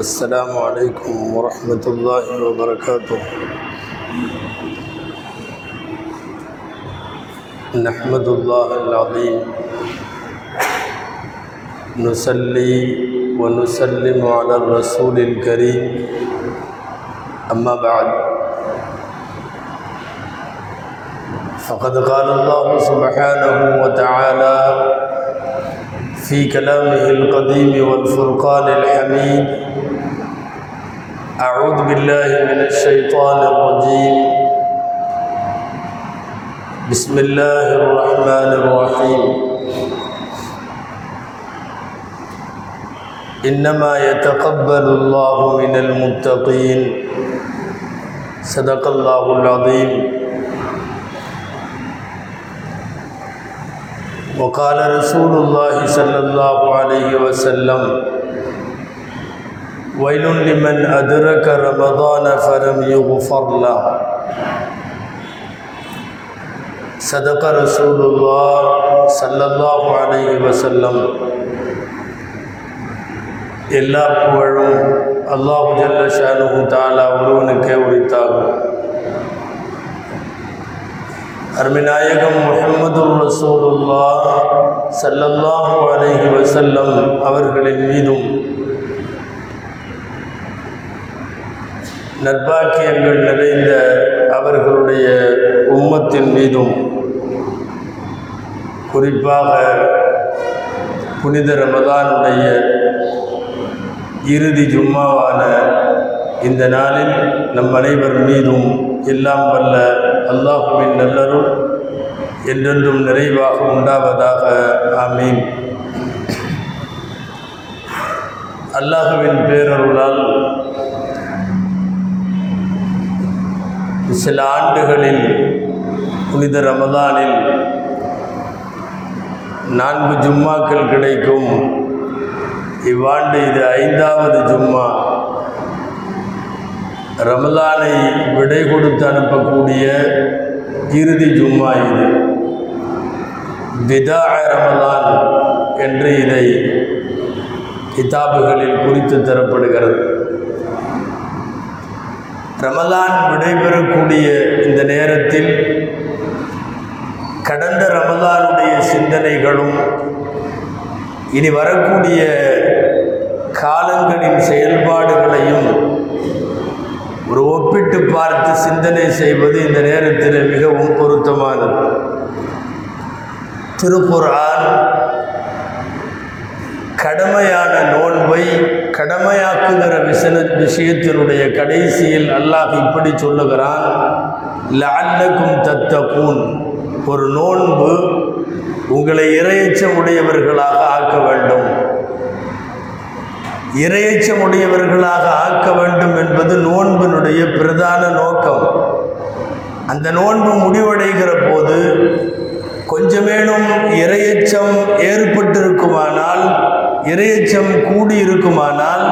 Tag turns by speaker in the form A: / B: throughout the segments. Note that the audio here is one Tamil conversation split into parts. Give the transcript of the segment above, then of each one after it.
A: السلام عليكم ورحمة الله وبركاته. نحمد الله العظيم. نصلي ونسلم على الرسول الكريم. أما بعد. فقد قال الله سبحانه وتعالى في كلامه القديم والفرقان الحميد. أعوذ بالله من الشيطان الرجيم. بسم الله الرحمن الرحيم. إنما يتقبل الله من المتقين. صدق الله العظيم. وقال رسول الله صلى الله عليه وسلم ويل لمن أدرك رمضان فلم يغفر له صدق رسول الله صلى الله عليه وسلم எல்லா புகழும் அல்லாஹு ஜல்ல ஷானுஹு தாலா ஒருவனுக்கே உரித்தாகும் அருமிநாயகம் முகமது ரசூலுல்லா சல்லல்லாஹு அலைஹி வசல்லம் அவர்களின் மீதும் நற்பாக்கியங்கள் நிறைந்த அவர்களுடைய உம்மத்தின் மீதும் குறிப்பாக புனித ரமதானுடைய இறுதி ஜும்மாவான இந்த நாளில் நம் அனைவர் மீதும் எல்லாம் வல்ல அல்லாஹுவின் நல்லரும் என்றென்றும் நிறைவாக உண்டாவதாக. ஆமீன். அல்லாஹுவின் பேரருளால் சில ஆண்டுகளில் புனித ரமதானில் நான்கு ஜும்மாக்கள் கிடைக்கும். இவ்வாண்டு இது ஐந்தாவது ஜும்மா. ரமலானை விடை கொடுத்து அனுப்பக்கூடிய இறுதி ஜும்மா இது. விதா ரமலான் என்று இதை கிதாபுகளில் குறித்து தரப்படுகிறது. ரமலான் விடைபெறக்கூடிய இந்த நேரத்தில் கடந்த ரமலானுடைய சிந்தனைகளும் இனி வரக்கூடிய காலங்களின் செயல்பாடுகளையும் ஒரு ஒப்பிட்டு பார்த்து சிந்தனை செய்வது இந்த நேரத்தில் மிகவும் பொருத்தமானது. திருக்குர்ஆன் கடமையான நோன்பை கடமையாக்குகிற விசன விஷயத்தினுடைய கடைசியில் அல்லாஹ் இப்படி சொல்லுகிறான் லஅல்லக்கும் தத்தகூன். ஒரு நோன்பு உங்களை இரையச்சமுடையவர்களாக ஆக்க வேண்டும். இரையச்சமுடையவர்களாக ஆக்க வேண்டும் என்பது நோன்பினுடைய பிரதான நோக்கம். அந்த நோன்பு முடிவடைகிற போது கொஞ்சமேனும் இரையச்சம் ஏற்பட்டிருக்குமானால் இரையச்சம் கூடியிருக்குமானால்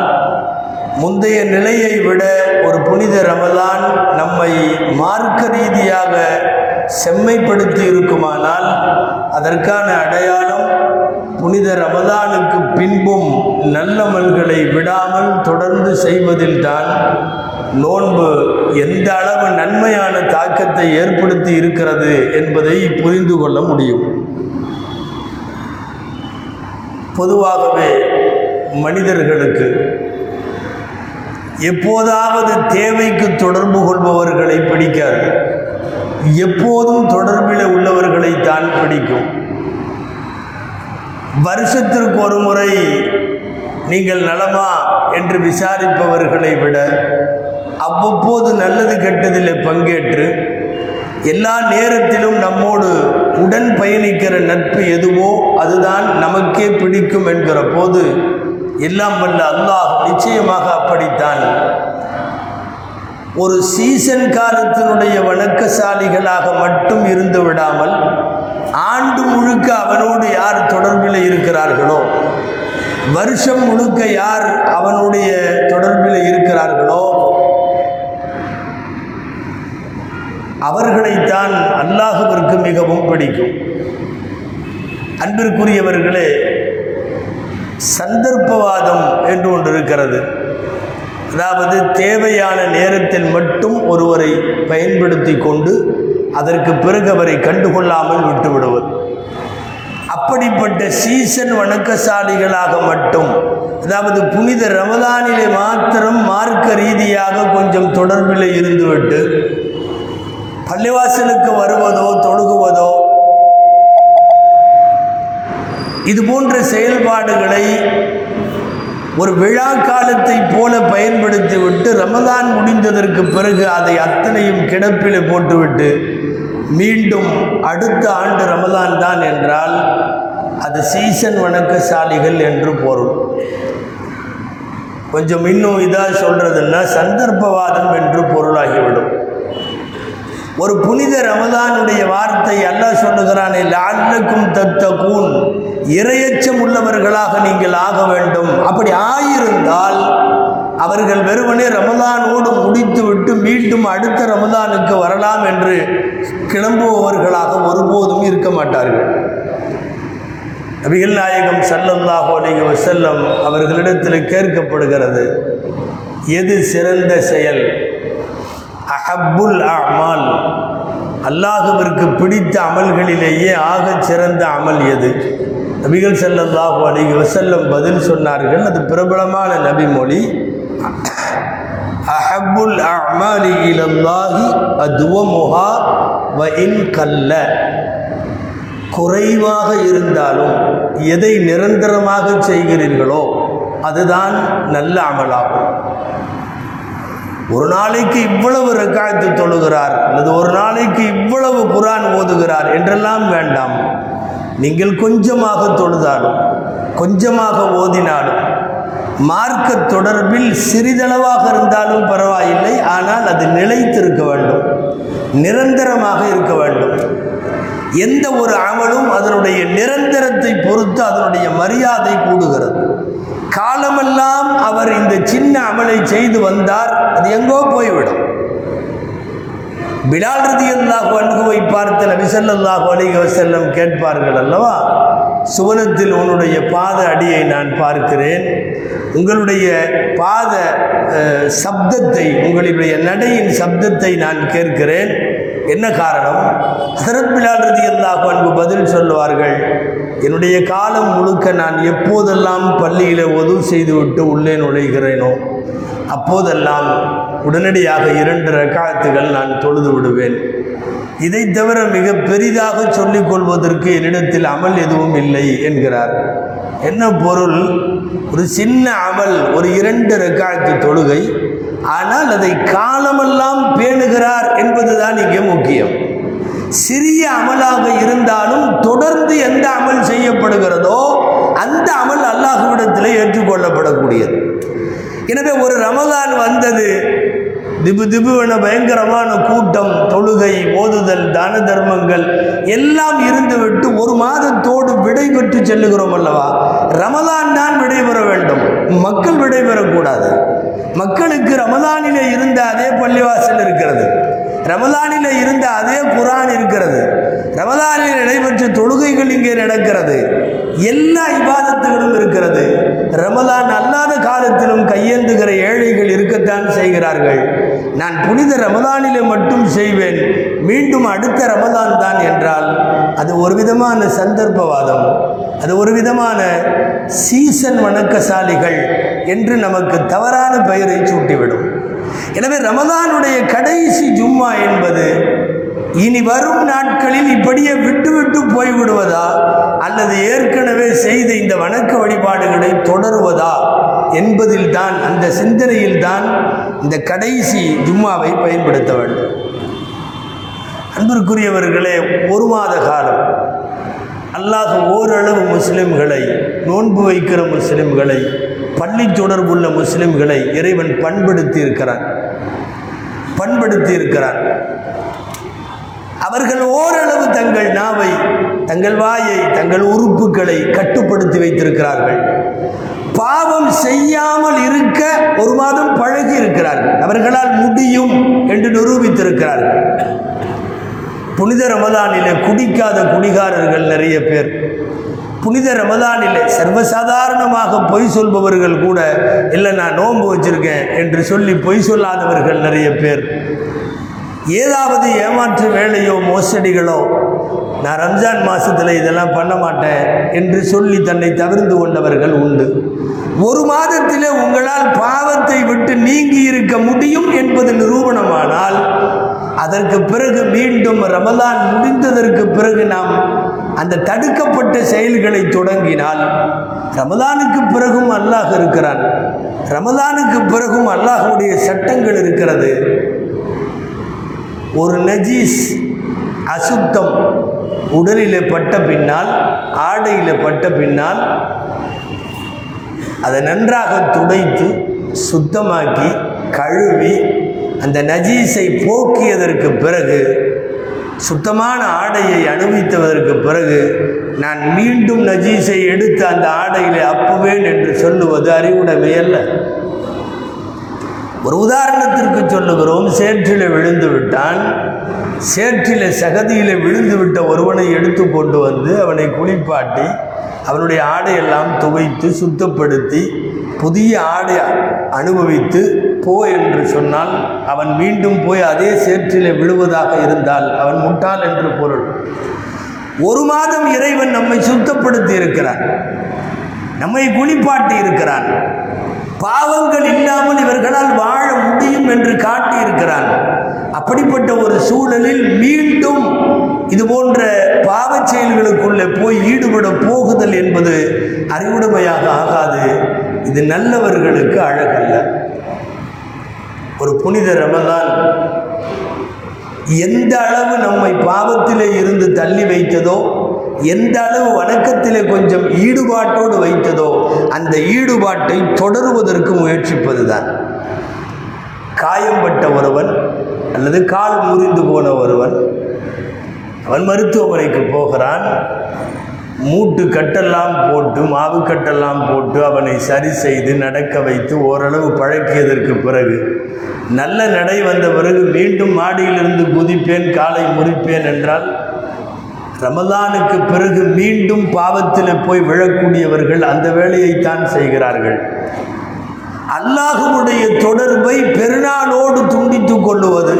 A: முந்தைய நிலையை விட ஒரு புனித ரமலான் நம்மை மார்க்க ரீதியாக செம்மைப்படுத்தி இருக்குமானால் அதற்கான அடையாளம் புனித ரமதானுக்கு பின்பும் நல்லமல்களை விடாமல் தொடர்ந்து செய்வதில்தான் நோன்பு எந்த அளவு நன்மையான தாக்கத்தை ஏற்படுத்தி இருக்கிறது என்பதை புரிந்து கொள்ள முடியும். பொதுவாகவே மனிதர்களுக்கு எப்போதாவது தேவைக்கு தொடர்பு கொள்பவர்களை பிடிக்காது. எப்போதும் தொடர்பில் உள்ளவர்களை தான் பிடிக்கும். வருஷத்திற்கு ஒரு முறை நீங்கள் நலமா என்று விசாரிப்பவர்களை விட அவ்வப்போது நல்லது கெட்டதில் பங்கேற்று எல்லா நேரத்திலும் நம்மோடு உடன் பயணிக்கிற நட்பு எதுவோ அதுதான் நமக்கே பிடிக்கும் என்கிற போது எல்லாம் வல்ல அல்லாஹ் நிச்சயமாக அப்படித்தான். ஒரு சீசன் காலத்தினுடைய வணக்கசாலிகளாக மட்டும் இருந்து விடாமல் ஆண்டு முழுக்க அவனோடு யார் தொடர்பில் இருக்கிறார்களோ வருஷம் முழுக்க யார் அவனுடைய தொடர்பில் இருக்கிறார்களோ அவர்களைத்தான் அல்லாஹுவிற்கு மிகவும் பிடிக்கும். அன்பிற்குரியவர்களே சந்தர்ப்பவாதம் என்று ஒன்று இருக்கிறது. அதாவது தேவையான நேரத்தில் மட்டும் ஒருவரை பயன்படுத்தி கொண்டு அதற்கு பிறகு அவரை கண்டுகொள்ளாமல் விட்டுவிடுவது. அப்படிப்பட்ட சீசன் வணக்கசாலிகளாக மட்டும் அதாவது புனித ரமதானிலே மாத்திரம் மார்க்க ரீதியாக கொஞ்சம் தொடர்பில் இருந்துவிட்டு பள்ளிவாசலுக்கு வருவதோ தொழுகுவதோ இது போன்ற செயல்பாடுகளை ஒரு விழா காலத்தை போல பயன்படுத்திவிட்டு ரமதான் முடிந்ததற்கு பிறகு அதை அத்தனையும் கிடப்பில் போட்டுவிட்டு மீண்டும் அடுத்த ஆண்டு ரமதான் தான் என்றால் அது சீசன் வணக்கசாலிகள் என்று பொருள். கொஞ்சம் இன்னும் இதாக சொல்கிறதுன்னா சந்தர்ப்பவாதம் என்று பொருளாகிவிடும். ஒரு புனித ரமதானுடைய வார்த்தை அல்லாஹ் சொல்லுகிறானே லாண்டுக்கும் தத்த கூண் இரையச்சம் உள்ளவர்களாக நீங்கள் ஆக வேண்டும். அப்படி ஆயிருந்தால் அவர்கள் வெறுமனே ரமதானோடு முடித்துவிட்டு மீண்டும் அடுத்த ரமதானுக்கு வரலாம் என்று கிளம்புபவர்களாக ஒருபோதும் இருக்க மாட்டார்கள். நபிகள் நாயகம் சல்லல்லாஹு அலைஹி செல்லம் அவர்களிடத்தில் கேட்கப்படுகிறது எது சிறந்த செயல்? அஹப்புல் அமால். அல்லாஹுவிற்கு பிடித்த அமல்களிலேயே ஆகச் சிறந்த அமல் எது? நபிகள் ஸல்லல்லாஹு அலிக வசல்லம் பதில் சொன்னார்கள் அது பிரபலமான நபிமொழி. அஹபுல் அமாலி இலல்லாஹி அதுவமுஹா வ இன் கல்ல. குறைவாக இருந்தாலும் எதை நிரந்தரமாக செய்கிறீர்களோ அதுதான் நல்ல அமலாகும். ஒரு நாளைக்கு இவ்வளவு ரெக்காயத்து தொழுகிறார் அல்லது ஒரு நாளைக்கு இவ்வளவு குரான் ஓதுகிறார் என்றெல்லாம் வேண்டாம். நீங்கள் கொஞ்சமாக தொழுதாலும் கொஞ்சமாக ஓதினாலும் மார்க்க தொடர்பில் சிறிதளவாக இருந்தாலும் பரவாயில்லை ஆனால் அது நிலைத்திருக்க வேண்டும். நிரந்தரமாக இருக்க வேண்டும். எந்த ஒரு அமலும் அதனுடைய நிரந்தரத்தை பொறுத்து அதனுடைய மரியாதை கூடுகிறது. காலமெல்லாம் அவர் இந்த சின்ன அமலை செய்து வந்தார் அது எங்கோ போய்விடும். பிலால் ரதியல்லாஹு அன்புவை பார்த்து நபிசல்லாஹு அலிக செல்லம் கேட்பார்கள் அல்லவா? சுவனத்தில் உன்னுடைய பாத அடியை நான் பார்க்கிறேன். உங்களுடைய பாத சப்தத்தை உங்களுடைய நடையின் சப்தத்தை நான் கேட்கிறேன். என்ன காரணம்? ஹசரத் பிலால் ரதியல்லாஹு அன்பு பதில் சொல்லுவார்கள் என்னுடைய காலம் முழுக்க நான் எப்போதெல்லாம் பள்ளியில் உதவு செய்துவிட்டு உள்ளே நுழைகிறேனோ அப்போதெல்லாம் உடனடியாக இரண்டு ரக்காத்துகள் நான் தொழுது விடுவேன். இதை தவிர மிக பெரிதாக சொல்லிக் கொள்வதற்கு என்னிடத்தில் அமல் எதுவும் இல்லை என்கிறார். என்ன பொருள்? ஒரு சின்ன அமல் ஒரு இரண்டு ரக்காத்து தொழுகை ஆனால் அதை காலமெல்லாம் பேணுகிறார் என்பதுதான் இங்கே முக்கியம். சிறிய அமலாக இருந்தாலும் தொடர்ந்து எந்த அமல் செய்யப்படுகிறதோ அந்த அமல் அல்லாஹுவிடத்தில் ஏற்றுக்கொள்ளப்படக்கூடியது. எனவே ஒரு ரமதான் வந்தது. திபு திபுவென பயங்கரமான கூட்டம் தொழுகை ஓதுதல் தான தர்மங்கள் எல்லாம் இருந்துவிட்டு ஒரு மாதத்தோடு விடை பெற்று செல்லுகிறோம் அல்லவா? ரமதான் தான் விடைபெற வேண்டும். மக்கள் விடைபெறக்கூடாது மக்களுக்கு ரமதானிலே இருந்த அதே பள்ளிவாசல் இருக்கிறது. ரமதானில் இருந்த அதே குரான் இருக்கிறது. ரமதானில் நடைபெற்ற தொழுகைகள் இங்கே நடக்கிறது. எல்லா இபாதத்துகளும் இருக்கிறது. ரமதான் அல்லாத காலத்திலும் கையேந்துகிற ஏழைகள் இருக்கத்தான் செய்கிறார்கள். நான் புனித ரமதானில மட்டும் செய்வேன். மீண்டும் அடுத்த ரமதான் தான் என்றால் அது ஒரு விதமான சந்தர்ப்பவாதம். அது ஒரு விதமான சீசன் வணக்கசாலிகள் என்று நமக்கு தவறான பெயரை சூட்டிவிடும். எனவே ரமதானுடைய கடைசி ஜும்மா என்பது இனி வரும் நாட்களில் இப்படியே விட்டு விட்டு போய்விடுவதா? அல்லது ஏற்கனவே செய்த இந்த வணக்க வழிபாடுகளை தொடருவதா? என்பதில் தான் அந்த சிந்தனையில் தான் இந்த கடைசி ஜும்மாவை பயன்படுத்த வேண்டும். அன்பிற்குரியவர்களே ஒரு மாத காலம். அல்லாஹ் ஓரளவு முஸ்லிம்களை நோன்பு வைக்கிற முஸ்லிம்களை பள்ளி தொடர்புள்ள முஸ்லிம்களை இறைவன் பண்படுத்தி இருக்கிறான் பண்படுத்தி இருக்கிறான் அவர்கள் ஓரளவு தங்கள் நாவை தங்கள் வாயை தங்கள் உறுப்புகளை கட்டுப்படுத்தி வைத்திருக்கிறார்கள். பாவம் செய்யாமல் இருக்க ஒரு மாதம் பழகி இருக்கிறார்கள். அவர்களால் முடியும் என்று நிரூபித்திருக்கிறார்கள். புனித ரமதானிலே குடிக்காத குடிகாரர்கள் நிறைய பேர். புனித ரமதானிலே சர்வசாதாரணமாக பொய் சொல்பவர்கள் கூட இல்லை நான் நோன்பு வச்சிருக்கேன் என்று சொல்லி பொய் சொல்லாதவர்கள் நிறைய பேர். ஏதாவது ஏமாற்று வேலையோ மோசடிகளோ நான் ரம்ஜான் மாதத்தில் இதெல்லாம் பண்ண மாட்டேன் என்று சொல்லி தன்னை தவிர்த்து கொண்டவர்கள் உண்டு. ஒரு மாதத்திலே உங்களால் பாவத்தை விட்டு நீங்கி இருக்க முடியும் என்பது நிரூபணமானால் அதற்கு பிறகு மீண்டும் ரமலான் முடிந்ததற்கு பிறகு நாம் அந்த தடுக்கப்பட்ட செயல்களை தொடங்கினால் ரமதானுக்கு பிறகும் அல்லாஹ் இருக்கிறான். ரமதானுக்கு பிறகும் அல்லாஹுடைய சட்டங்கள் இருக்கிறது. ஒரு நஜீஸ் அசுத்தம் உடலில் பட்ட பின்னால் ஆடையில் பட்ட பின்னால் அதை நன்றாக துடைத்து சுத்தமாக்கி கழுவி அந்த நஜீஸை போக்கியதற்கு பிறகு சுத்தமான ஆடையை அனுபவித்ததற்கு பிறகு நான் மீண்டும் நஜீஸை எடுத்து அந்த ஆடையிலே அப்புவேன் என்று சொல்லுவது அறிவுடைமை அல்ல. ஒரு உதாரணத்திற்கு சொல்லுகிறோம் சேற்றில் விழுந்து விட்டான். சேற்றில் சகதியில் விழுந்து விட்ட ஒருவனை எடுத்து கொண்டு வந்து அவனை குளிப்பாட்டி அவனுடைய ஆடையெல்லாம் துவைத்து சுத்தப்படுத்தி புதிய ஆடை அனுபவித்து போ என்று சொன்னால் அவன் மீண்டும் போய் அதே சேற்றிலே விழுவதாக இருந்தால் அவன் முட்டாள் என்று பொருள். ஒரு மாதம் இறைவன் நம்மை சுத்தப்படுத்தி இருக்கிறான். நம்மை குளிப்பாட்டி இருக்கிறான். பாவங்கள் இல்லாமல் இவர்களால் வாழ முடியும் என்று காட்டியிருக்கிறான். அப்படிப்பட்ட ஒரு சூழலில் மீண்டும் இது போன்ற பாவச் செயல்களுக்குள்ளே போய் ஈடுபட போகுதல் என்பது அறிவுடைமையாக ஆகாது. இது நல்லவர்களுக்கு அழகல்ல. ஒரு புனித ரமதான் எந்த அளவு நம்மை பாவத்திலே இருந்து தள்ளி வைத்ததோ எந்த அளவு வணக்கத்திலே கொஞ்சம் ஈடுபாட்டோடு வைத்ததோ அந்த ஈடுபாட்டை தொடருவதற்கு முயற்சிப்பதுதான். காயம்பட்ட ஒருவன் அல்லது கால் முறிந்து போன ஒருவன் அவன் மருத்துவமனைக்கு போகிறான். மூட்டு கட்டெல்லாம் போட்டு மாவு கட்டெல்லாம் போட்டு அவனை சரி செய்து நடக்க வைத்து ஓரளவு பழக்கியதற்கு பிறகு நல்ல நடை வந்த பிறகு மீண்டும் மாடியிலிருந்து குதிப்பேன் காலை முறிப்பேன் என்றால் ரமதானுக்கு பிறகு மீண்டும் பாவத்தில் போய் விழக்கூடியவர்கள் அந்த வேலையைத்தான் செய்கிறார்கள். அல்லாஹுடைய தொடர்பை பெருநாளோடு துண்டித்து கொள்ளுவது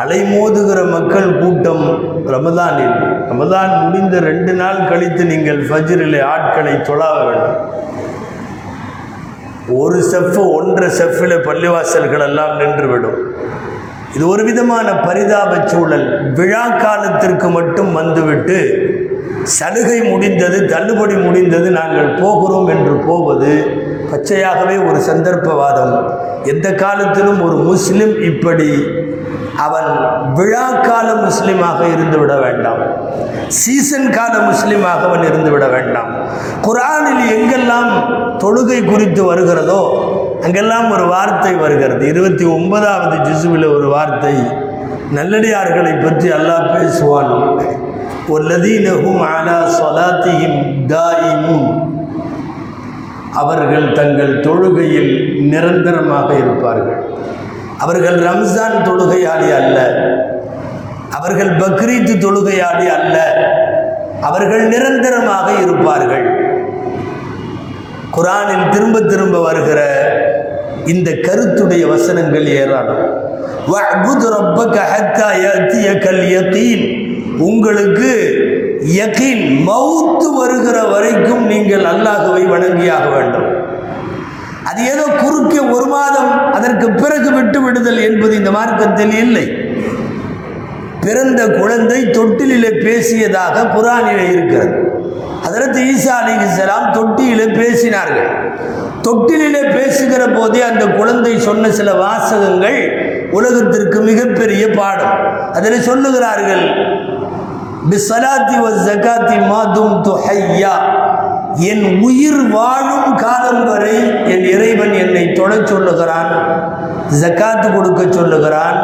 A: அலைமோதுகிற மக்கள் கூட்டம் ரமதானில். ரமதான் முடிந்த ரெண்டு நாள் கழித்து நீங்கள் ஃபஜ்ரிலே ஆட்களை தொழாவ வேண்டும். ஒரு செஃப் ஒன்றரை செஃப்பில் பள்ளிவாசல்கள் எல்லாம் நின்றுவிடும். இது ஒரு விதமான பரிதாப சூழல். விழா காலத்திற்கு மட்டும் வந்துவிட்டு சலுகை முடிந்தது தள்ளுபடி முடிந்தது நாங்கள் போகிறோம் என்று போவது பச்சையாகவே ஒரு சந்தர்ப்பவாதம். எந்த காலத்திலும் ஒரு முஸ்லிம் இப்படி அவன் விழா கால இருந்துவிட இருந்து விட வேண்டாம். சீசன் கால முஸ்லீமாக அவன் இருந்து விட வேண்டாம். குரானில் எங்கெல்லாம் தொழுகை குறித்து வருகிறதோ அங்கெல்லாம் ஒரு வார்த்தை வருகிறது. இருபத்தி ஒன்பதாவது ஜிசுவில் ஒரு வார்த்தை நல்லடியார்களை பற்றி அல்லாஹ் பேசுவான். ஒல்லதீனஹும் அலா சொலாத்தியும் தாயிமும் அவர்கள் தங்கள் தொழுகையில் நிரந்தரமாக இருப்பார்கள். அவர்கள் ரம்ஜான் தொழுகையாளி அல்ல. அவர்கள் பக்ரீத் தொழுகையாளி அல்ல. அவர்கள் நிரந்தரமாக இருப்பார்கள். குரானில் திரும்ப திரும்ப வருகிற இந்த கருத்துடைய வசனங்கள் ஏராளம். உங்களுக்கு யகீன் மௌத்து வருகிற வரைக்கும் நீங்கள் அல்லாஹுவை வணங்கியாக வேண்டும். அது ஏதோ குறுக்கே ஒரு மாதம் அதற்கு பிறகு விட்டு விடுதல் என்பது இந்த மார்க்கத்தில் இல்லை. பிறந்த குழந்தை தொட்டிலே பேசியதாக குரானிலே இருக்கிறது. அதற்கு ஈசா அலிஹிஸ்லாம் தொட்டியிலே பேசினார்கள். தொட்டிலே பேசுகிற போதே அந்த குழந்தை சொன்ன சில வாசகங்கள் உலகத்திற்கு மிகப்பெரிய பாடம். அதில் சொல்லுகிறார்கள் பிஸ்ஸலாத்தி வ ஜகாத்தி மாதும் துஹையா என் உயிர் வாழும் காலம் வரை என் இறைவன் என்னை தொழச் சொல்லுகிறான் ஜக்காத்து கொடுக்க சொல்லுகிறான்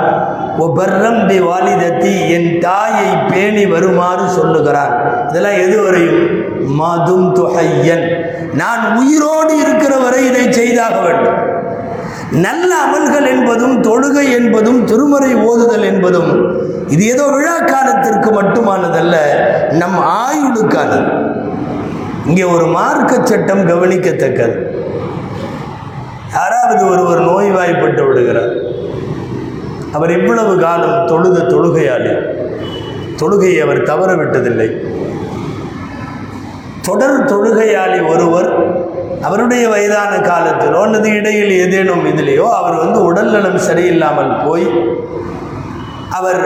A: ஓ பர்ரம் பி வாலிதத்தி என் தாயை பேணி வருமாறு சொல்லுகிறான். இதெல்லாம் எதுவரையும் மதும் துகையன் நான் உயிரோடு இருக்கிற வரை இதை செய்தாக வேண்டும். நல்ல அமல்கள் என்பதும் தொழுகை என்பதும் திருமறை ஓதுதல் என்பதும் இது ஏதோ விழா காலத்திற்கு மட்டுமானதல்ல நம் ஆயுளுக்கானது. இங்கே ஒரு மார்க்க சட்டம் கவனிக்கத்தக்கது. யாராவது ஒருவர் நோய்வாய்ப்பட்டு விடுகிறார். அவர் இவ்வளவு காலம் தொழுத தொழுகையாளி. தொழுகையை அவர் தவற விட்டதில்லை தொடர் தொழுகையாளி ஒருவர் அவருடைய வயதான காலத்திலோ அல்லது இடையில் ஏதேனும் இதிலேயோ அவர் வந்து உடல்நலம் சரியில்லாமல் போய் அவர்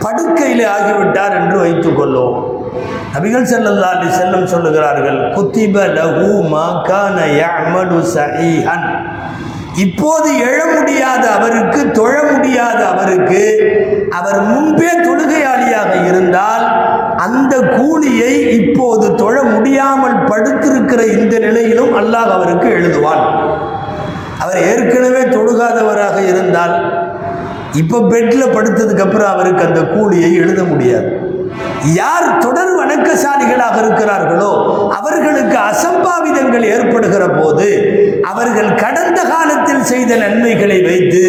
A: படுக்கையில் ஆகிவிட்டார் என்று வைத்துக்கொள்ளோம் நபிகள் ஸல்லல்லாஹு அலைஹி செல்லம் சொல்லுகிறார்கள் குத்திப லஹு மா கான யஅமலு சஹீஹன். இப்போது எழ முடியாத அவருக்கு தொழ முடியாத அவருக்கு அவர் முன்பே தொழுகையாளியாக இருந்தால் அந்த கூலியை இப்போது தொழ முடியாமல் படுத்திருக்கிற இந்த நிலையிலும் அல்லாஹ் அவருக்கு எழுதுவான். அவர் ஏற்கனவே தொழுகாதவராக இருந்தால் இப்போ பெட்டில் படுத்ததுக்கு அப்புறம் அவருக்கு அந்த கூலியை எழுத முடியாது. யார் தொடர் வணக்கசாலிகளாக இருக்கிறார்களோ அவர்களுக்கு அசம்பாவிதங்கள் ஏற்படுகிற போது அவர்கள் கடந்த காலத்தில் செய்த நன்மைகளை வைத்து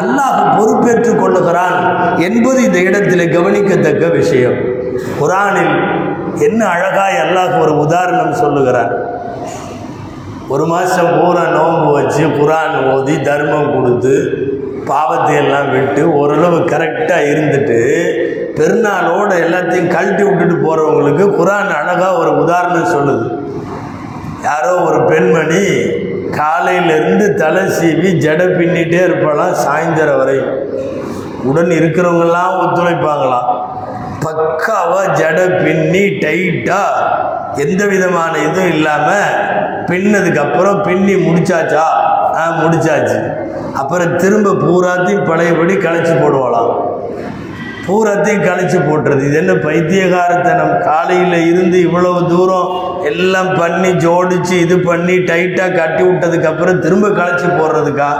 A: அல்லாஹ் பொறுப்பேற்றுக் கொள்ளுகிறான் என்பது இந்த இடத்தில் கவனிக்கத்தக்க விஷயம். குரானில் என்ன அழகாய் அல்லாஹ் ஒரு உதாரணம் சொல்லுகிறார். ஒரு மாதம் பூரா நோன்பு வச்சு குரான் ஓதி தர்மம் கொடுத்து பாவத்தை எல்லாம் விட்டு ஓரளவு கரெக்டாக இருந்துட்டு பெருநாளோட எல்லாத்தையும் கழட்டி விட்டுட்டு போகிறவங்களுக்கு குரான் அழகாக ஒரு உதாரணம் சொல்லுது. யாரோ ஒரு பெண்மணி காலையிலேருந்து தலை சீவி ஜடை பின்னிட்டே இருப்பாளாம் சாயந்தரம் வரை. உடன் இருக்கிறவங்கெல்லாம் ஒத்துழைப்பாங்களாம். பக்காவாக ஜடை பின்னி டைட்டாக எந்த விதமான இதுவும் இல்லாமல் பின்னதுக்கு அப்புறம் பின்னி முடிச்சாச்சா? ஆ முடிச்சாச்சு. அப்புறம் திரும்ப பூராத்தையும் பழையபடி கழிச்சு போடுவாளாம். பூராத்தையும் கழிச்சு போட்டுறது. இது என்ன பைத்தியகாரத்தனம் காலையில் இருந்து இவ்வளவு தூரம் எல்லாம் பண்ணி ஜோடிச்சு இது பண்ணி டைட்டாக கட்டி விட்டதுக்கப்புறம் திரும்ப கழிச்சு போடுறதுக்கா?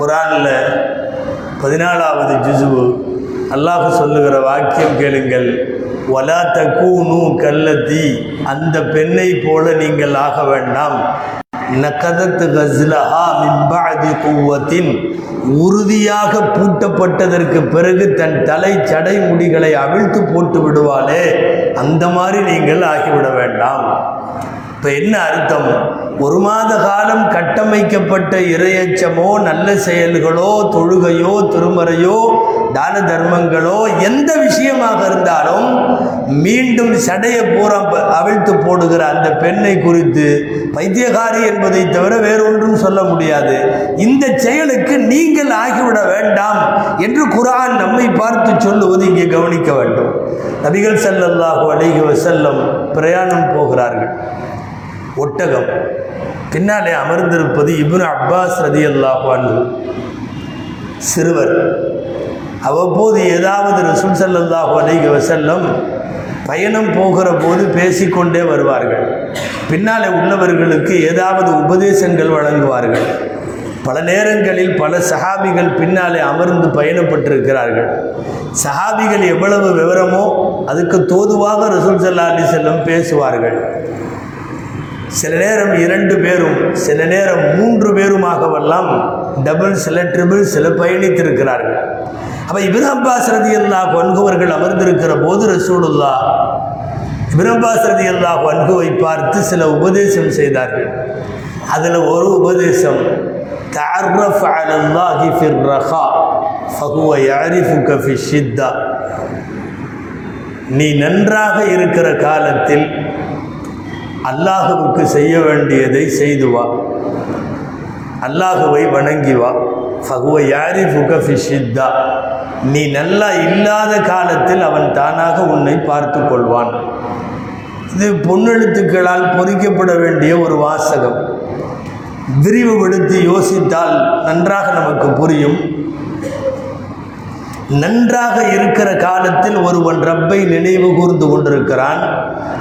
A: குரானில் பதினாலாவது ஜுசுவு அல்லாஹ் சொல்லுகிற வாக்கியம் கேளுங்கள். வலா தக்கூனு கல்லத்தி அந்த பெண்ணை போல நீங்கள் ஆக வேண்டாம். நக்கதத்து கஸ்லஹா மின்பாதி குவத்தின். உறுதியாக பூட்டப்பட்டதற்கு பிறகு தன் தலை சடை முடிகளை அவிழ்த்து போட்டு விடுவாளே. அந்த மாதிரி நீங்கள் ஆகிவிட வேண்டாம். இப்போ என்ன அர்த்தம்? ஒரு மாத காலம் கட்டமைக்கப்பட்ட இரையச்சமோ நல்ல செயல்களோ தொழுகையோ திருமறையோ தான தர்மங்களோ எந்த விஷயமாக இருந்தாலும் மீண்டும் சடையை பூரா ப- அவிழ்த்து போடுகிற அந்த பெண்ணை குறித்து பைத்தியகாரி என்பதை தவிர வேறொன்றும் சொல்ல முடியாது. இந்த செயலுக்கு நீங்கள் ஆகிவிட வேண்டாம் என்று குரான் நம்மை பார்த்து சொல்லுவது இங்கே கவனிக்க வேண்டும். நபிகள் செல்லல்லாஹோ அலைஹி செல்லம் பிரயாணம் போகிறார்கள். ஒட்டகம். பின்னாலே அமர்ந்திருப்பது இபுன் அப்பாஸ் ரதியல்லாஹு அன்ஹு. சிறுவர். அவ்வப்போது ஏதாவது ரசூல் ஸல்லல்லாஹு அலைஹி வஸல்லம் பயணம் போகிற போது பேசிக்கொண்டே வருவார்கள். பின்னாலே உள்ளவர்களுக்கு ஏதாவது உபதேசங்கள் வழங்குவார்கள். பல நேரங்களில் பல சஹாபிகள் பின்னாலே அமர்ந்து பயணப்பட்டிருக்கிறார்கள். சஹாபிகள் எவ்வளவு விவரமோ அதுக்கு தோதுவாக ரசூல் ஸல்லல்லாஹு அலி செல்லம் பேசுவார்கள். சில நேரம் இரண்டு பேரும் சில நேரம் மூன்று பேருமாகவெல்லாம் டபுள் சில ட்ரிபிள் சில பயணித்திருக்கிறார்கள் அப்போ இபின் அப்பாஸ் ரதி அல்லாஹ் வன்குவர்கள் அமர்ந்திருக்கிற போது ரசூலுல்லா இபின் அப்பாஸ் ரதி அல்லாஹ் வன்குவை பார்த்து சில உபதேசம் செய்தார்கள் அதில் ஒரு உபதேசம் تعرف على الله في الرخاء فهو يعرفك في الشدة நீ நன்றாக இருக்கிற காலத்தில் அல்லாஹுவுக்கு செய்ய வேண்டியதை செய்து வா. அல்லாஹுவை வணங்கி வா. ஃபகுவ யாரி ஃபுகஃபிஷித்தா நீ நல்லா இல்லாத காலத்தில் அவன் தானாக உன்னை பார்த்து கொள்வான். இது பொன்னெழுத்துக்களால் பொறிக்கப்பட வேண்டிய ஒரு வாசகம். விரிவுபடுத்தி யோசித்தால் நன்றாக நமக்கு புரியும். நன்றாக இருக்கிற காலத்தில் ஒருவன் ரப்பை நினைவு கூர்ந்து கொண்டிருக்கிறான்.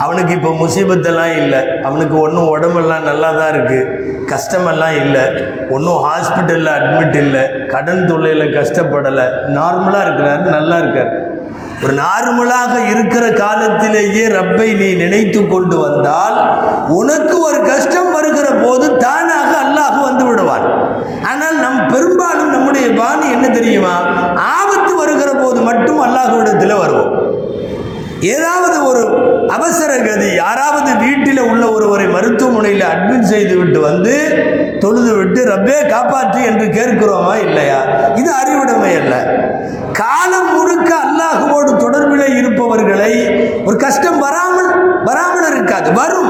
A: அவனுக்கு இப்போ முசீபத்தெல்லாம் இல்லை. அவனுக்கு ஒன்றும் உடம்பெல்லாம் நல்லா தான் இருக்குது கஷ்டமெல்லாம் இல்லை. ஒன்றும் ஹாஸ்பிட்டலில் அட்மிட் இல்லை. கடன் தொல்லையில் கஷ்டப்படலை. நார்மலாக இருக்கிறாரு நல்லா இருக்கார். ஒரு நார்மலாக இருக்கிற காலத்திலேயே ரப்பை நீ நினைத்து கொண்டு வந்தால் உனக்கு ஒரு கஷ்டம் வருகிற போது தானாக அல்லாஹ் வந்து விடுவான். ஆனால் நம் பெரும்பாலும் நம்முடைய பாணி என்ன தெரியுமா? ஆவ வருகிற போது மட்டும் அல்லாஹ்விடத்தில் வருவோம் ஏதாவது ஒரு அவசர கதி யாராவது வீட்டில் உள்ள ஒருவரை மருத்துவமனையில் அட்மிட் செய்து விட்டு வந்து தொழுது விட்டு ரப்பே காப்பாற்று என்று கேட்கிறோமா இல்லையா? இது அறிவுடைமை அல்ல. காலம் முழுக்க அல்லாஹுவோடு தொடர்பில் இருப்பவர்களை ஒரு கஷ்டம் வராமல் இருக்காது. வரும்.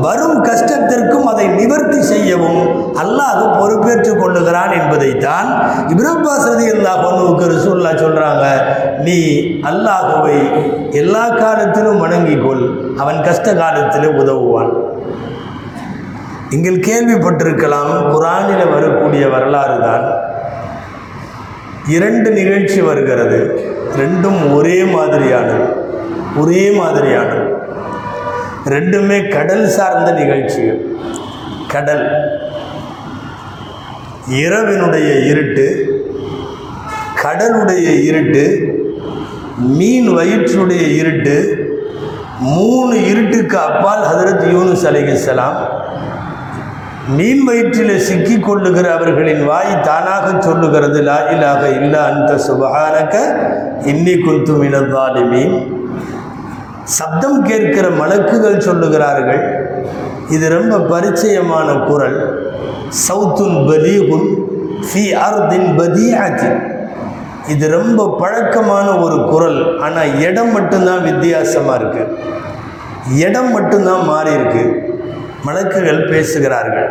A: வரும் கஷ்டத்திற்கும் அதை நிவர்த்தி செய்யவும் அல்லாஹ் பொறுப்பேற்றுக் கொள்ளுகிறான் என்பதைத்தான் இப்ரப்பா சதி அல்லா பொண்ணுக்கு ரசூல்லா சொல்கிறாங்க நீ அல்லாஹுவை எல்லா காலத்திலும் வணங்கிக் கொள் அவன் கஷ்ட காலத்தில் உதவுவான். நீங்கள் கேள்விப்பட்டிருக்கலாம் குரானில் வரக்கூடிய வரலாறு தான் இரண்டு நிகழ்ச்சி வருகிறது. ரெண்டும் ஒரே மாதிரியானது. ஒரே மாதிரியானது. ரெண்டுமே கடல் சார்ந்த நிகழ்ச்சிகள் கடல். இரவினுடைய இருட்டு கடலுடைய இருட்டு மீன் வயிற்றுடைய இருட்டு மூணு இருட்டுக்கு அப்பால் ஹதரத் யூனுஸ் அலைஹிஸ்ஸலாம் மீன் வயிற்றில் சிக்கிக் கொள்ளுகிற அவர்களின் வாய் தானாக சொல்லுகிறது லா இலாக இல்லா அந்த சுபஹானக இன்னி குந்து மினதாலிமீன் சப்தம் கேட்கிற மலக்குகள் சொல்லுகிறார்கள். இது ரொம்ப பரிச்சயமான குரல். சவுத்துன் பலீகுன் ஃபி அர்தின் பதீஅத்தின் இது ரொம்ப பழக்கமான ஒரு குரல். ஆனால் இடம் மட்டும்தான் வித்தியாசமாக இருக்குது இடம் மட்டும்தான் மாறி இருக்கு. மலக்குகள் பேசுகிறார்கள்.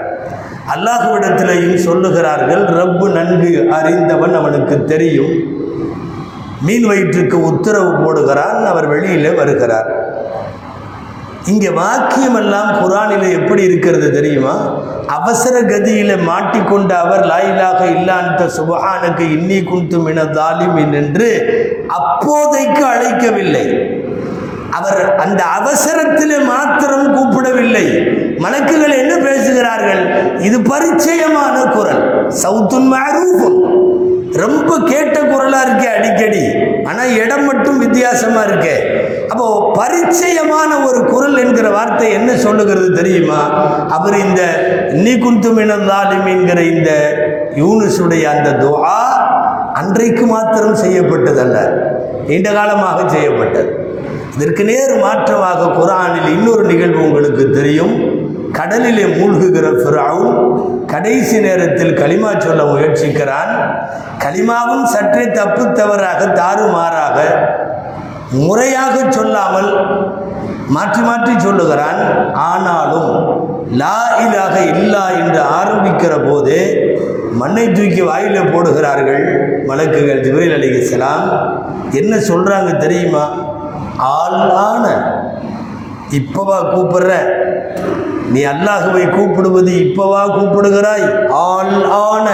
A: அல்லாஹுவிடத்திலையும் சொல்லுகிறார்கள் ரப்பு நன்கு அறிந்தவன் அவனுக்கு தெரியும். மீன் வயிற்றுக்கு உத்தரவு போடுகிறான் அவர் வெளியிலே வருகிறார். இங்கே வாக்கியமெல்லாம் குரானில் எப்படி இருக்கிறது தெரியுமா? அவசர கதியில் மாட்டிக்கொண்ட அவர் லாயிலாக இல்லாந்த சுபஹானுக்கு இன்னி குந்து மின தாலிமின் என்று அப்போதைக்கு அழைக்கவில்லை. அவர் அந்த அவசரத்தில் மாத்திரம் கூப்பிடவில்லை. மலக்குகள் என்ன பேசுகிறார்கள்? இது பரிச்சயமான குரல் சவுத்துன் மரூபம் ரொம்ப கேட்ட குரலா இருக்கே அடிக்கடி. ஆனா இடம் மட்டும் வித்தியாசமா இருக்கே. அப்போ பரிச்சயமான ஒரு குரல் என்கிற வார்த்தை என்ன சொல்லுகிறது தெரியுமா? அவர் இந்த நீ குந்துமினந்தாலும் என்கிற இந்த யூனிஸுடைய அந்த துவா அன்றைக்கு மாத்திரம் செய்யப்பட்டதல்ல. நீண்ட காலமாக செய்யப்பட்டது. இதற்கு நேர் மாற்றமாக குரானில் இன்னொரு நிகழ்வு உங்களுக்கு தெரியும். கடலிலே மூழ்குகிற ஃபிரவுன் கடைசி நேரத்தில் களிமா சொல்ல முயற்சிக்கிறான். களிமாவும் சற்றே தப்பு தவறாக தாறுமாறாக முறையாக சொல்லாமல் மாற்றி மாற்றி சொல்லுகிறான். ஆனாலும் லா இலாக இல்லா என்று ஆரம்பிக்கிற போது மண்ணை தூக்கி வாயில் போடுகிறார்கள் வழக்குகள் ஜிப்ரீல் அலிகலாம் என்ன சொல்கிறாங்க தெரியுமா? ஆளான இப்பவா கூப்பிடுற? நீ அல்லாஹுவை கூப்பிடுவது இப்பவா கூப்பிடுகிறாய்? ஆள் ஆன.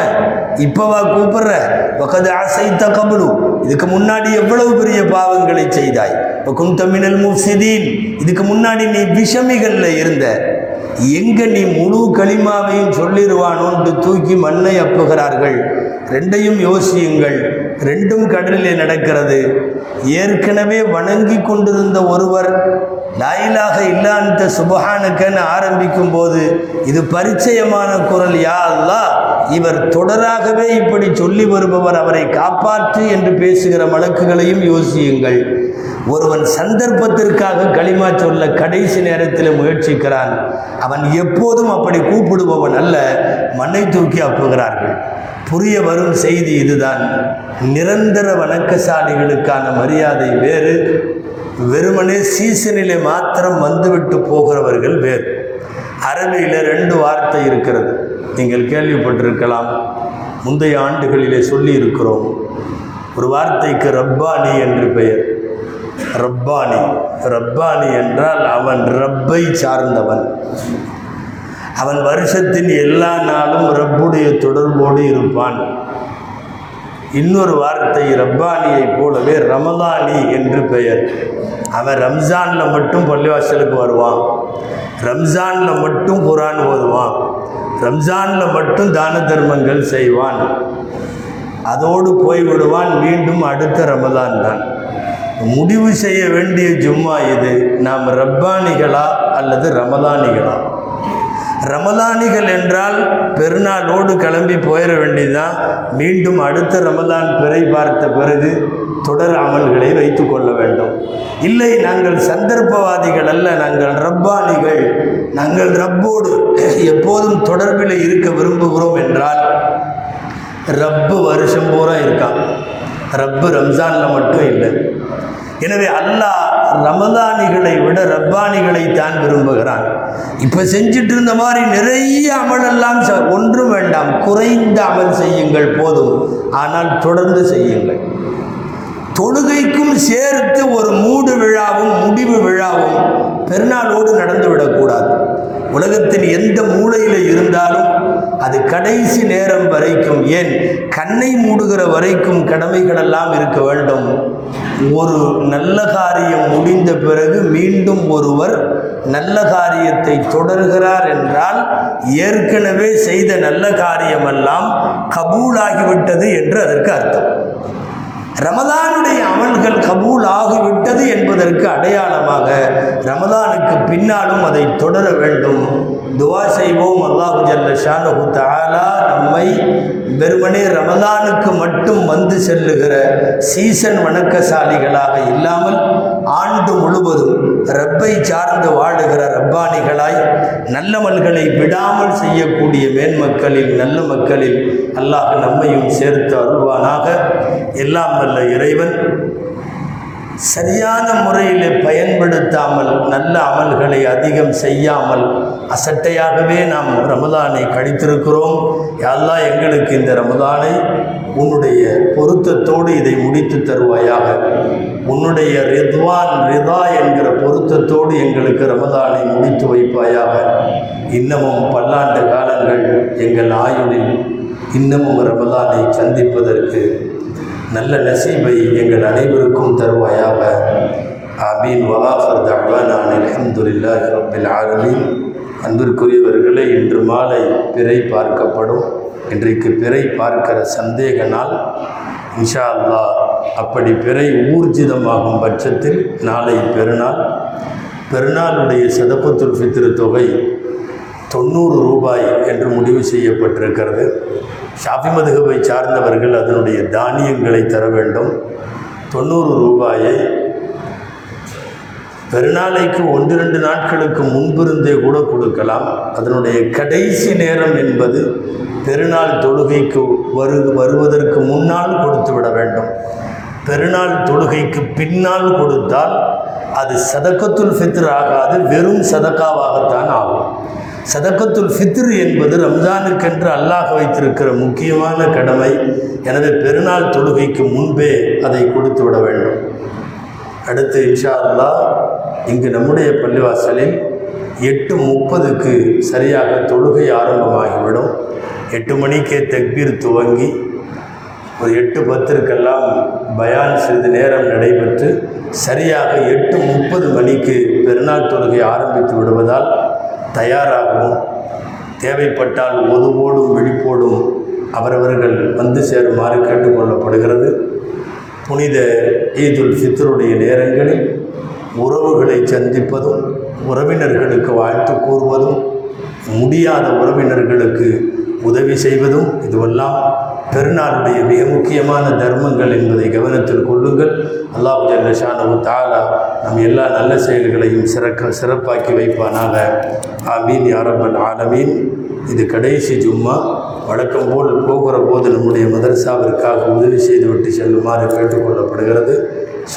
A: இப்பவா கூப்பிடுற? பக்கத்து அசைத்த கபடு இதுக்கு முன்னாடி எவ்வளவு பெரிய பாவங்களை செய்தாய்? பக்கும் தமிழல் முஃசிதீன் இதுக்கு முன்னாடி நீ விஷமிகளில் இருந்த. எங்க நீ முழு களிமாவையும் சொல்லிடுவானோன்று தூக்கி மண்ணை அப்புகிறார்கள். ரெண்டையும் யோசியுங்கள். ரெண்டும் கடலிலே நடக்கிறது. ஏற்கனவே வணங்கி கொண்டிருந்த ஒருவர் லாயிலாக இல்லாந்த சுபஹானுக்கன்னு ஆரம்பிக்கும் போது இது பரிச்சயமான குரல் யா அல்லா இவர் தொடராகவே இப்படி சொல்லி வருபவர் அவரை காப்பாற்று என்று பேசுகிற வழக்குகளையும் யோசியுங்கள். ஒருவன் சந்தர்ப்பத்திற்காக களிமா சொல்ல கடைசி நேரத்தில் முயற்சிக்கிறான். அவன் எப்போதும் அப்படி கூப்பிடுபவன் அல்ல மண்ணை தூக்கி அப்புகிறார்கள். புரிய வரும் செய்தி இதுதான். நிரந்தர வணக்கசாலிகளுக்கான மரியாதை வேறு. வெறுமனே சீசனிலே மாத்திரம் வந்துவிட்டு போகிறவர்கள் வேறு. அரபியில் ரெண்டு வார்த்தை இருக்கிறது. நீங்கள் கேள்விப்பட்டிருக்கலாம். முந்தைய ஆண்டுகளிலே சொல்லி இருக்கிறோம் ஒரு வார்த்தைக்கு ரப்பானி என்று பெயர். ரப்பானி. ரப்பானி என்றால் அவன் ரப்பை சார்ந்தவன். அவன் வருஷத்தின் எல்லா நாளும் ரப்புடைய தொடர்போடு இருப்பான். இன்னொரு வார்த்தை ரப்பானியை போலவே ரமதானி என்று பெயர். அவன் ரம்ஜானில் மட்டும் பள்ளிவாசலுக்கு வருவான். ரம்ஜானில் மட்டும் குரான் ஓதுவான். ரம்ஜானில் மட்டும் தான தர்மங்கள் செய்வான். அதோடு போய்விடுவான். மீண்டும் அடுத்த ரமதான் தான். முடிவு செய்ய வேண்டிய ஜும்மா இது. நாம் ரப்பானிகளா அல்லது ரமதானிகளா ரமலானிகள் என்றால் பெருநாளோடு கிளம்பி போயிட வேண்டியதுதான். மீண்டும் அடுத்த ரமலான் பிறை பார்த்த பிறகு தொடர் அமல்களை வைத்து கொள்ள வேண்டும். இல்லை நாங்கள் சந்தர்ப்பவாதிகள் அல்ல நாங்கள் ரப்பானிகள். நாங்கள் ரப்போடு எப்போதும் தொடர்பில் இருக்க விரும்புகிறோம் என்றால் ரப்பு வருஷம் பூரா இருக்கான் ரப்பு ரம்ஜானில் மட்டும் இல்லை. எனவே அல்லாஹ் ரமதானிகளை விட ரப்பானிகளை தான் விரும்புகிறான். இப்போ செஞ்சுட்டு இருந்த மாதிரி நிறைய அமலெல்லாம் ச- ஒன்றும் வேண்டாம். குறைந்த அமல் செய்யுங்கள் போதும். ஆனால் தொடர்ந்து செய்யுங்கள். தொழுகைக்கும் சேர்த்து ஒரு மூடு விழாவும் முடிவு விழாவும் பெருநாளோடு நடந்துவிடக்கூடாது. உலகத்தின் எந்த மூலையில் இருந்தாலும் அது கடைசி நேரம் வரைக்கும் ஏன் கண்ணை மூடுகிற வரைக்கும் கடமைகளெல்லாம் இருக்க வேண்டும்? ஒரு நல்ல காரியம் முடிந்த பிறகு மீண்டும் ஒருவர் நல்ல காரியத்தை தொடர்கிறார் என்றால் ஏற்கனவே செய்த நல்ல காரியமெல்லாம் கபூலாகிவிட்டது என்று அதற்கு அர்த்தம். ரமதானுடைய அமல்கள் கபூல் ஆகிவிட்டது என்பதற்கு அடையாளமாக ரமதானுக்கு பின்னாலும் அதை தொடர வேண்டும். துவா செய்வோம். அல்லாஹு ஜல்ல தாலா நம்மை வெறுமனே ரமதானுக்கு மட்டும் வந்து செல்லுகிற சீசன் வணக்கசாலிகளாக இல்லாமல் ஆண்டு முழுவதும் ரப்பை சார்ந்து வாழுகிற ரப்பானிகளாய் நல்லமல்களை விடாமல் செய்யக்கூடிய மேன்மக்களில் நல்ல மக்களில் அல்லாஹ் நம்மையும் சேர்த்து அருள்வானாக. எல்லாம் நல்ல இறைவன். சரியான முறையில் பயன்படுத்தாமல் நல்ல அமல்களை அதிகம் செய்யாமல் அசட்டையாகவே நாம் ரமதானை கழித்திருக்கிறோம். யாரெல்லாம் எங்களுக்கு இந்த ரமதானை உன்னுடைய பொருத்தத்தோடு இதை முடித்து தருவாயாக. உன்னுடைய ரித்வான் ரிதா என்கிற பொருத்தத்தோடு எங்களுக்கு ரமதானை முடித்து வைப்பாயாக. இன்னமும் பல்லாண்டு காலங்கள் எங்கள் ஆயுளில் இன்னமும் ரமதானை சந்திப்பதற்கு நல்ல நசீபை எங்கள் அனைவருக்கும் தருவாயாக. ஆமீன். வஆஃபர் தஅவானா அலமதுல்லா ரப்பில் ஆலமீன். அன்பிற்குரியவர்களை இன்று மாலை பிறை பார்க்கப்படும். இன்றைக்கு பிறை பார்க்கிற சந்தேக நாள். இன்ஷா அல்லா அப்படி பிறை ஊர்ஜிதமாகும் பட்சத்தில் நாளை பெருநாள். பெருநாளுடைய சதப்பத்துல் ஃபித்ரு தொகை தொண்ணூறு ரூபாய் என்று முடிவு செய்யப்பட்டிருக்கிறது. ஷாஃபி மதுகபை சார்ந்தவர்கள் அதனுடைய தானியங்களை தர வேண்டும். தொண்ணூறு ரூபாயை பெருநாளைக்கு ஒன்று ரெண்டு நாட்களுக்கு முன்பிருந்தே கூட கொடுக்கலாம். அதனுடைய கடைசி நேரம் என்பது பெருநாள் தொழுகைக்கு வரு வருவதற்கு முன்னால் கொடுத்து விட வேண்டும். பெருநாள் தொழுகைக்கு பின்னால் கொடுத்தால் அது சதக்கத்துல் ஃபித்ர் ஆகாது வெறும் சதக்காவாகத்தான் ஆகும். சதக்கத்துல் ஃபித்ர் என்பது ரம்ஜானுக்கென்று அல்லாஹ் வைத்திருக்கிற முக்கியமான கடமை. எனவே பெருநாள் தொழுகைக்கு முன்பே அதை கொடுத்து விட வேண்டும். அடுத்து இன்ஷா அல்லா இங்கு நம்முடைய பள்ளிவாசலில் எட்டு முப்பதுக்கு சரியாக தொழுகை ஆரம்பமாகிவிடும். எட்டு மணிக்கே தக்பீர் துவங்கி ஒரு எட்டு பத்திற்கெல்லாம் பயான் சிறிது நேரம் நடைபெற்று சரியாக எட்டு முப்பது மணிக்கு பெருநாள் தொழுகை ஆரம்பித்து விடுவதால் தயாராகவும் தேவைப்பட்டால் ஒதுவோடும் விழிப்போடும் அவரவர்கள் வந்து சேருமாறு கேட்டுக்கொள்ளப்படுகிறது. புனித ஈதுல் ஃபித்ருடைய நேரங்களில் உறவுகளை சந்திப்பதும் உறவினர்களுக்கு வாழ்த்து கூறுவதும் முடியாத உறவினர்களுக்கு உதவி செய்வதும் இதுவெல்லாம். பெருநாளுடைய மிக முக்கியமான தர்மங்கள் என்பதை கவனத்தில் கொள்ளுங்கள். அல்லாஹ் ஜல்லஷானு தாலா நம் எல்லா நல்ல செயல்களையும் சிறக்க சிறப்பாக்கி வைப்பானாக. ஆமீன் யாரப்பன் ஆலமீன். இது கடைசி ஜும்மா. வழக்கம் போல் போகிற போது நம்முடைய மதரசாவிற்காக உதவி செய்துவிட்டு செல்லுமாறு கேட்டுக்கொள்ளப்படுகிறது.